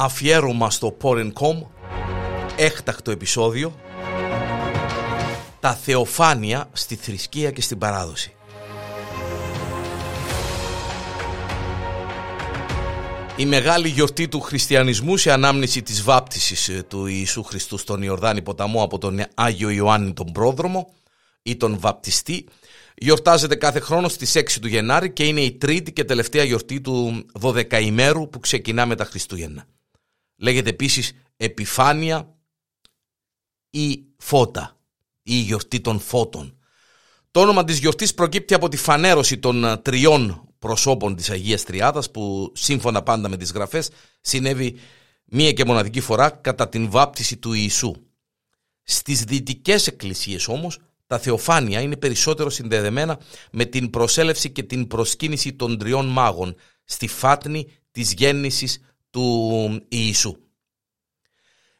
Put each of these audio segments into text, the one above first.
αφιέρωμα στο Porn.com έκτακτο επεισόδιο τα θεοφάνεια στη θρησκεία και στην παράδοση. Η μεγάλη γιορτή του χριστιανισμού σε ανάμνηση της βάπτισης ε, του Ιησού Χριστού στον Ιορδάνη ποταμό από τον Άγιο Ιωάννη τον Πρόδρομο ή τον Βαπτιστή γιορτάζεται κάθε χρόνο στις 6 του Γενάρη και είναι η τρίτη και τελευταία γιορτή του 12 ημέρου που ξεκινά με τα Χριστούγεννα. Λέγεται επίσης επιφάνεια ή φώτα ή γιορτή των φώτων. Το όνομα της γιορτής προκύπτει από τη φανέρωση των τριών προσώπων της Αγίας Τριάδας που σύμφωνα πάντα με τις γραφές συνέβη μία και μοναδική φορά κατά την βάπτιση του Ιησού. Στις δυτικές εκκλησίες όμως τα θεοφάνεια είναι περισσότερο συνδεδεμένα με την προσέλευση και την προσκύνηση των τριών μάγων στη φάτνη της γέννησης του Ιησού.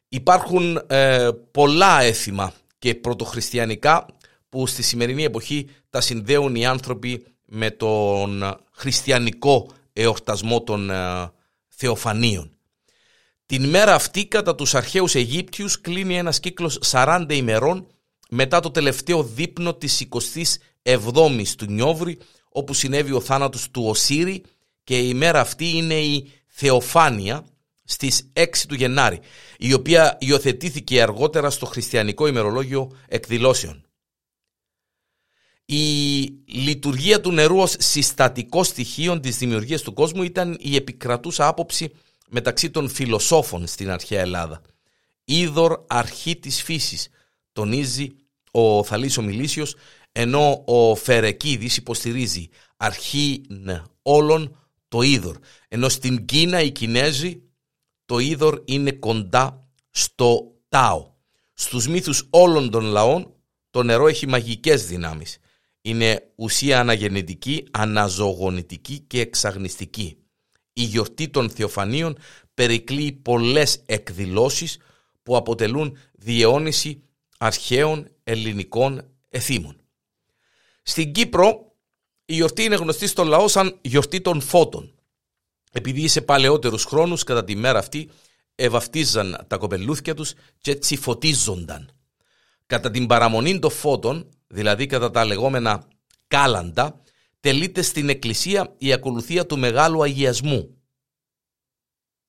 Υπάρχουν ε, πολλά έθιμα και πρωτοχριστιανικά που στη σημερινή εποχή τα συνδέουν οι άνθρωποι με τον χριστιανικό εορτασμό των ε, θεοφανίων. Την μέρα αυτή κατά τους αρχαίους Αιγύπτιους κλείνει ένας κύκλος 40 ημερών μετά το τελευταίο δείπνο της 27ης του Νιόβρη όπου συνέβη ο θάνατος του Οσύρη και η μέρα αυτή είναι η Θεοφάνεια στις 6 του Γενάρη η οποία υιοθετήθηκε αργότερα στο χριστιανικό ημερολόγιο εκδηλώσεων. Η λειτουργία του νερού ως συστατικό στοιχείο της δημιουργίας του κόσμου ήταν η επικρατούσα άποψη μεταξύ των φιλοσόφων στην αρχαία Ελλάδα. Είδωρ αρχή της φύσης, τονίζει ο Θαλής Ομιλήσιος, ενώ ο Φερεκίδης υποστηρίζει αρχή όλων το είδωρ. Ενώ στην Κίνα οι Κινέζοι το είδωρ είναι κοντά στο Τάο. Στους μύθους όλων των λαών το νερό έχει μαγικές δυνάμεις. Είναι ουσία αναγεννητική, αναζωογονητική και εξαγνιστική. Η γιορτή των Θεοφανίων περικλεί πολλές εκδηλώσεις που αποτελούν διαιώνιση αρχαίων ελληνικών εθήμων. Στην Κύπρο η γιορτή είναι γνωστή στον λαό σαν γιορτή των φώτων. Επειδή σε παλαιότερους χρόνους κατά τη μέρα αυτή ευαυτίζαν τα κοπελούθια τους και έτσι φωτίζονταν. Κατά την παραμονή των φώτων, δηλαδή κατά τα λεγόμενα κάλαντα, τελείται στην εκκλησία η ακολουθία του μεγάλου αγιασμού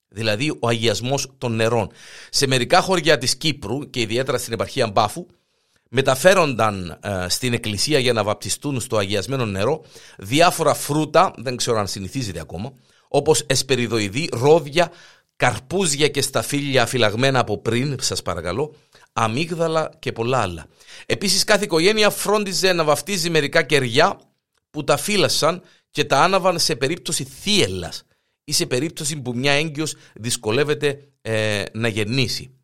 δηλαδή ο αγιασμός των νερών. Σε μερικά χωριά της Κύπρου και ιδιαίτερα στην επαρχία Μπάφου μεταφέρονταν ε, στην εκκλησία για να βαπτιστούν στο αγιασμένο νερό διάφορα φρούτα, δεν ξέρω αν συνηθίζεται ακόμα, όπως εσπεριδοειδή, ρόδια, καρπούζια και σταφύλια φυλαγμένα από πριν, σας παρακαλώ, αμύγδαλα και πολλά άλλα. Επίσης κάθε οικογένεια φρόντιζε να βαφτίζει μερικά κεριά που τα φύλασαν και τα άναβαν σε περίπτωση θύελας ή σε περίπτωση που μια έγκυος δυσκολεύεται ε, να γεννήσει.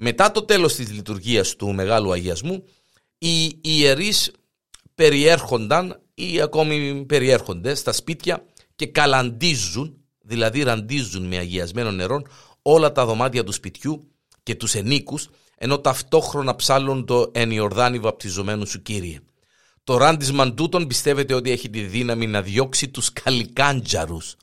Μετά το τέλος της λειτουργίας του Μεγάλου Αγιασμού, οι ιερείς περιέρχονταν ή ακόμη περιέρχονται στα σπίτια και καλαντίζουν, δηλαδή ραντίζουν με αγιασμένο νερό όλα τα δωμάτια του σπιτιού και τους ενίκους, ενώ ταυτόχρονα ψάλλουν το εν Ιορδάνη βαπτιζομένου σου Κύριε. Το ράντισμαν τούτον πιστεύετε ότι έχει τη δύναμη να διώξει τους καλικάντζαρους,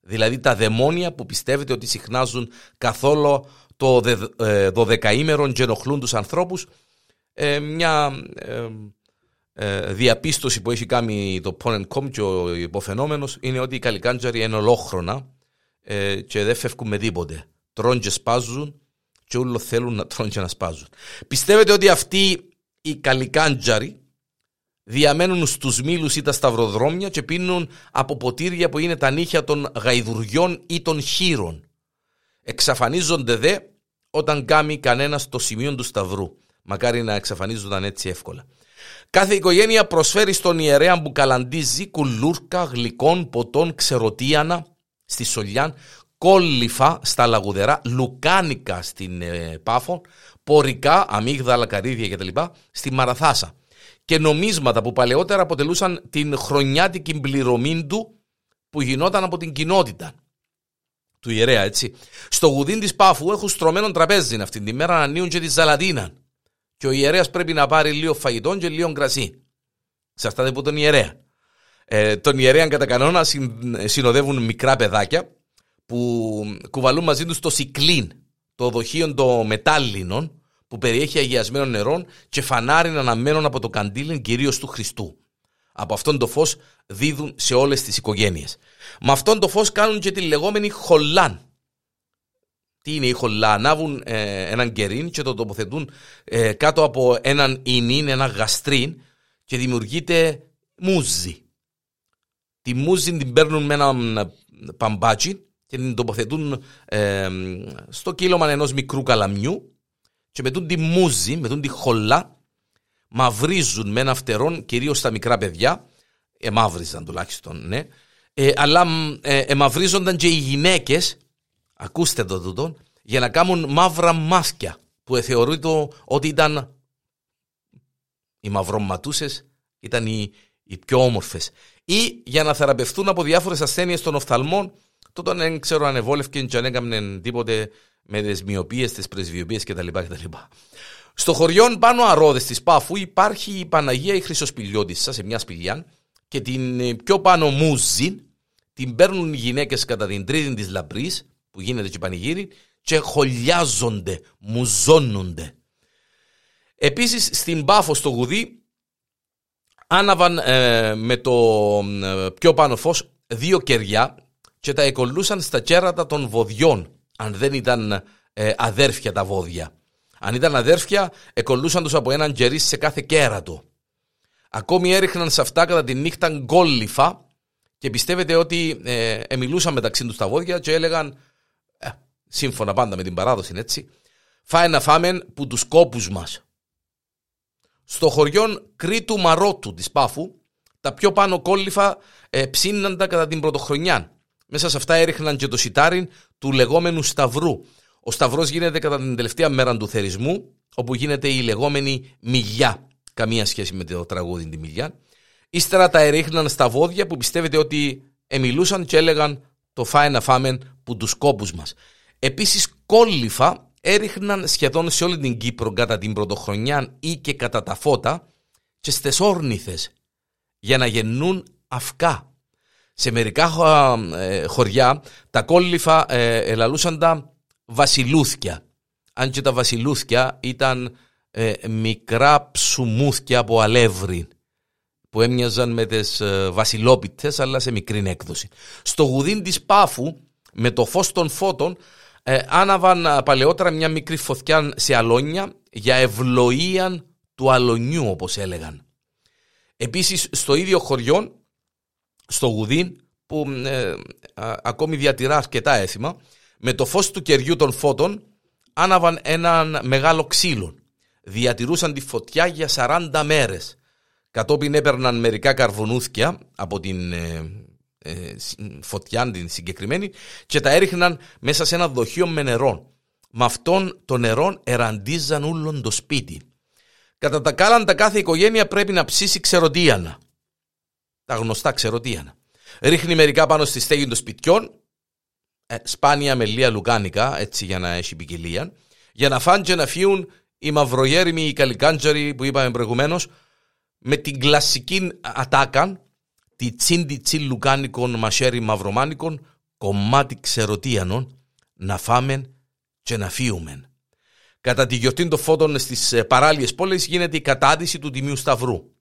δηλαδή τα δαιμόνια που πιστεύετε ότι συχνάζουν καθόλου το ε, δωδεκαήμερο και ενοχλούν τους ανθρώπους ε, μια ε, διαπίστωση που έχει κάνει το Pon.com και ο υποφαινόμενος είναι ότι οι καλικάντζαροι είναι ολόχρονα και δεν φεύγουν με τίποτε. Τρώνε και σπάζουν και όλο θέλουν να τρώνε και να σπάζουν. Πιστεύετε ότι αυτοί οι καλικάντζαροι διαμένουν στους μήλους ή τα σταυροδρόμια και πίνουν από ποτήρια που είναι τα νύχια των γαϊδουριών ή των χείρων; Εξαφανίζονται δε όταν κάνει κανένας το σημείο του σταυρού. Μακάρι να εξαφανίζονταν έτσι εύκολα. Κάθε οικογένεια προσφέρει στον ιερέα που καλαντίζει κουλούρκα, γλυκών, ποτών, ξεροτίανα στη Σολιάν, κόλληφα στα λαγουδερά, λουκάνικα στην ε, Πάφο, πορικά, αμύγδαλα, καρύδια κτλ. στη Μαραθάσα και νομίσματα που παλαιότερα αποτελούσαν την χρονιάτικη πληρωμή του που γινόταν από την κοινότητα του ιερέα, έτσι. Στο γουδίν της Πάφου έχουν στρωμένο τραπέζι αυτή τη μέρα να ανοίγουν και τη Ζαλατίνα. Και ο ιερέας πρέπει να πάρει λίγο φαγητό και λίγο κρασί. Σε αυτά από τον ιερέα. Ε, τον ιερέα κατά κανόνα συνοδεύουν μικρά παιδάκια που κουβαλούν μαζί τους το σικλίν, το δοχείο των μετάλλινων που περιέχει αγιασμένο νερό και φανάρι να αναμένουν από το καντήλιν κυρίως του Χριστού. Από αυτόν το φως δίδουν σε όλες τις οικογένειες. Με αυτόν το φως κάνουν και τη λεγόμενη χολάν. Τι είναι η χολά, ανάβουν ε, έναν κερίν και το τοποθετούν ε, κάτω από έναν ινίν, ένα γαστρίν και δημιουργείται μούζι. Τη μούζι την παίρνουν με ένα παμπάτσι και την τοποθετούν ε, στο κύλωμα ενός μικρού καλαμιού και με τη μούζι, με τη χολά, μαυρίζουν με ένα φτερόν κυρίως στα μικρά παιδιά. Εμαύριζαν τουλάχιστον, ναι. Ε, αλλά ε, εμαυρίζονταν και οι γυναίκες, ακούστε το τούτο, για να κάνουν μαύρα μάσκια που θεωρείται ότι ήταν οι μαυροματούσες ήταν οι, οι πιο όμορφες ή για να θεραπευτούν από διάφορες ασθένειες των οφθαλμών τότε δεν ξέρω αν ευόλευκε και αν έκαναν τίποτε με τις μοιοπίες, τις πρεσβειοπίε κτλ. Στο χωριό πάνω αρόδες της Πάφου υπάρχει η Παναγία η Χρυσοσπηλιώτησα σε μια σπηλιά και την ε, πιο πάνω μουζι την παίρνουν οι γυναίκες κατά την τρίτη της λαμπρής που γίνεται και πανηγύρι και χολιάζονται, μουζώνονται. Επίσης στην Πάφο στο Γουδί άναβαν ε, με το ε, πιο πάνω φως δύο κεριά και τα εκολούσαν στα κέρατα των βοδιών αν δεν ήταν ε, αδέρφια τα βόδια. Αν ήταν αδέρφια, εκολούσαν τους από έναν τζερί σε κάθε κέρατο. Ακόμη έριχναν σε αυτά κατά τη νύχτα γκόλυφα και πιστεύετε ότι ε, εμιλούσαν μεταξύ τους τα βόδια και έλεγαν, ε, σύμφωνα πάντα με την παράδοση έτσι, φάει να φάμε που τους κόπους μας. Στο χωριό Κρήτου Μαρότου της Πάφου, τα πιο πάνω κόλληφα ε, ψήναντα κατά την πρωτοχρονιά μέσα σε αυτά έριχναν και το σιτάριν του λεγόμενου Σταυρού. Ο Σταυρός γίνεται κατά την τελευταία μέρα του θερισμού, όπου γίνεται η λεγόμενη Μιλιά. Καμία σχέση με το τραγούδι τη Μιλιά. Ύστερα τα έριχναν στα βόδια που πιστεύετε ότι εμιλούσαν και έλεγαν το φάει να φάμε που τους κόπους μας. Επίσης κόλληφα έριχναν σχεδόν σε όλη την Κύπρο κατά την πρωτοχρονιά ή και κατά τα φώτα και στις όρνηθες για να γεννούν αυκά. Σε μερικά ε, χωριά τα κόλληφα ε, ελαλούσαν τα βασιλούθια. Αν και τα βασιλούθια ήταν ε, μικρά ψουμούθια από αλεύρι που έμοιαζαν με τις βασιλόπιτες αλλά σε μικρή έκδοση. Στο γουδίν της Πάφου με το φως των φώτων άναβαν παλαιότερα μια μικρή φωτιά σε αλόνια για ευλοία του αλονιού όπως έλεγαν. Επίσης στο ίδιο χωριό στο Γουδίν που ε, ακόμη διατηρά αρκετά έθιμα με το φως του κεριού των φώτων άναβαν έναν μεγάλο ξύλο. Διατηρούσαν τη φωτιά για 40 μέρες. Κατόπιν έπαιρναν μερικά καρβουνούθια από την ε, ε, φωτιά την συγκεκριμένη και τα έριχναν μέσα σε ένα δοχείο με νερό. Με αυτόν το νερό εραντίζαν όλον το σπίτι. Κατά τα κάλαντα κάθε οικογένεια πρέπει να ψήσει ξεροτίανα τα γνωστά ξεροτίανα. Ρίχνει μερικά πάνω στη στέγη των σπιτιών, ε, σπάνια με λία λουκάνικα, έτσι για να έχει ποικιλία, για να φάνε και να φύγουν οι μαυρογέριμοι, οι καλικάντζαροι που είπαμε προηγουμένως, με την κλασική ατάκα, τη τσίντι τσιν λουκάνικων μασέρι μαυρομάνικων, κομμάτι ξεροτίανων, να φάμε και να φύγουμε. Κατά τη γιορτή των φώτων στις ε, παράλιες πόλεις γίνεται η κατάδυση του Τιμίου Σταυρού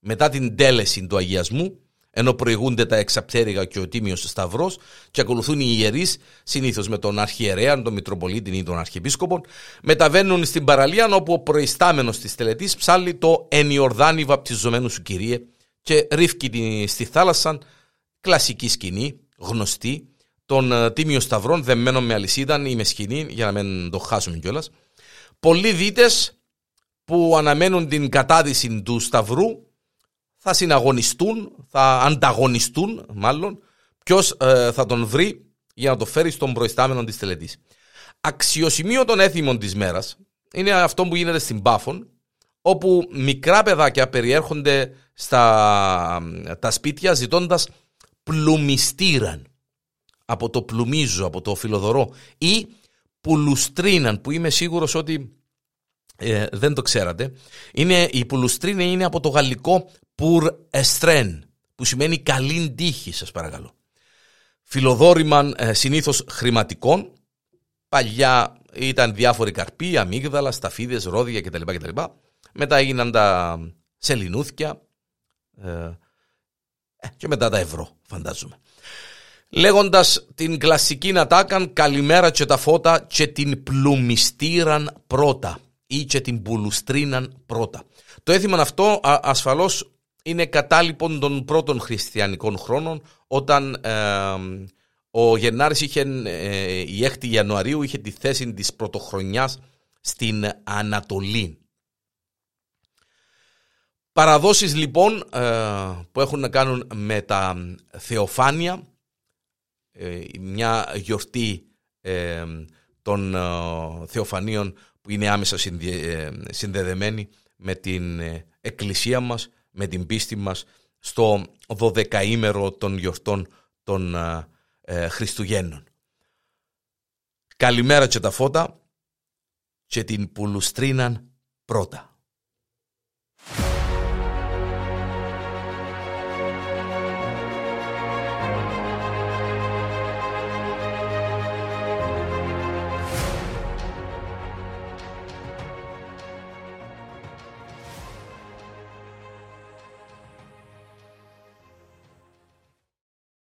μετά την τέλεση του αγιασμού, ενώ προηγούνται τα εξαπτέρυγα και ο τίμιος Σταυρός, και ακολουθούν οι ιερείς, συνήθως με τον Αρχιερέα, τον Μητροπολίτη ή τον Αρχιεπίσκοπο, μεταβαίνουν στην παραλία όπου ο προϊστάμενος της τελετής ψάλλει το Ενιορδάνη βαπτιζομένου σου κυρίε και ρίφκει στη θάλασσα κλασική σκηνή, γνωστή, των ε, τίμιων σταυρών δεμένων με αλυσίδα ή με σκηνή, για να μην το χάσουμε κιόλας. Πολλοί δίτες που αναμένουν την κατάδυση του Σταυρού θα συναγωνιστούν, θα ανταγωνιστούν μάλλον ποιος ε, θα τον βρει για να το φέρει στον προϊστάμενο της τελετής. Αξιοσημείο των έθιμων της μέρας είναι αυτό που γίνεται στην Πάφων, όπου μικρά παιδάκια περιέρχονται στα τα σπίτια ζητώντας πλουμιστήραν από το πλουμίζω, από το φιλοδωρό ή πουλουστρίναν που είμαι σίγουρος ότι ε, δεν το ξέρατε. Είναι, η πουλουστρίνα είναι από το γαλλικό pour estren, που σημαίνει καλή τύχη, σας παρακαλώ. φιλοδόρημαν ε, συνήθως χρηματικών. Παλιά ήταν διάφοροι καρποί, αμύγδαλα, σταφίδες, ρόδια κτλ. κτλ. Μετά έγιναν τα σελινούθια ε, και μετά τα ευρώ φαντάζομαι. Λέγοντας την κλασική να τα καλημέρα και τα φώτα και την πλουμιστήραν πρώτα ή και την πουλουστρίναν πρώτα. Το έθιμο αυτό ασφαλώς είναι κατάλοιπον των πρώτων χριστιανικών χρόνων όταν ο Γενάρης είχε, ε, η 6η Ιανουαρίου είχε τη θέση της πρωτοχρονιάς στην Ανατολή. Παραδόσεις λοιπόν ε, που έχουν να κάνουν με τα θεοφάνεια, ε, μια γιορτή των θεοφανίων που είναι άμεσα συνδεδεμένη με την εκκλησία μας, με την πίστη μας στο δωδεκαήμερο των γιορτών των ε, Χριστουγέννων. Καλημέρα και τα φώτα και την πουλουστρίναν πρώτα.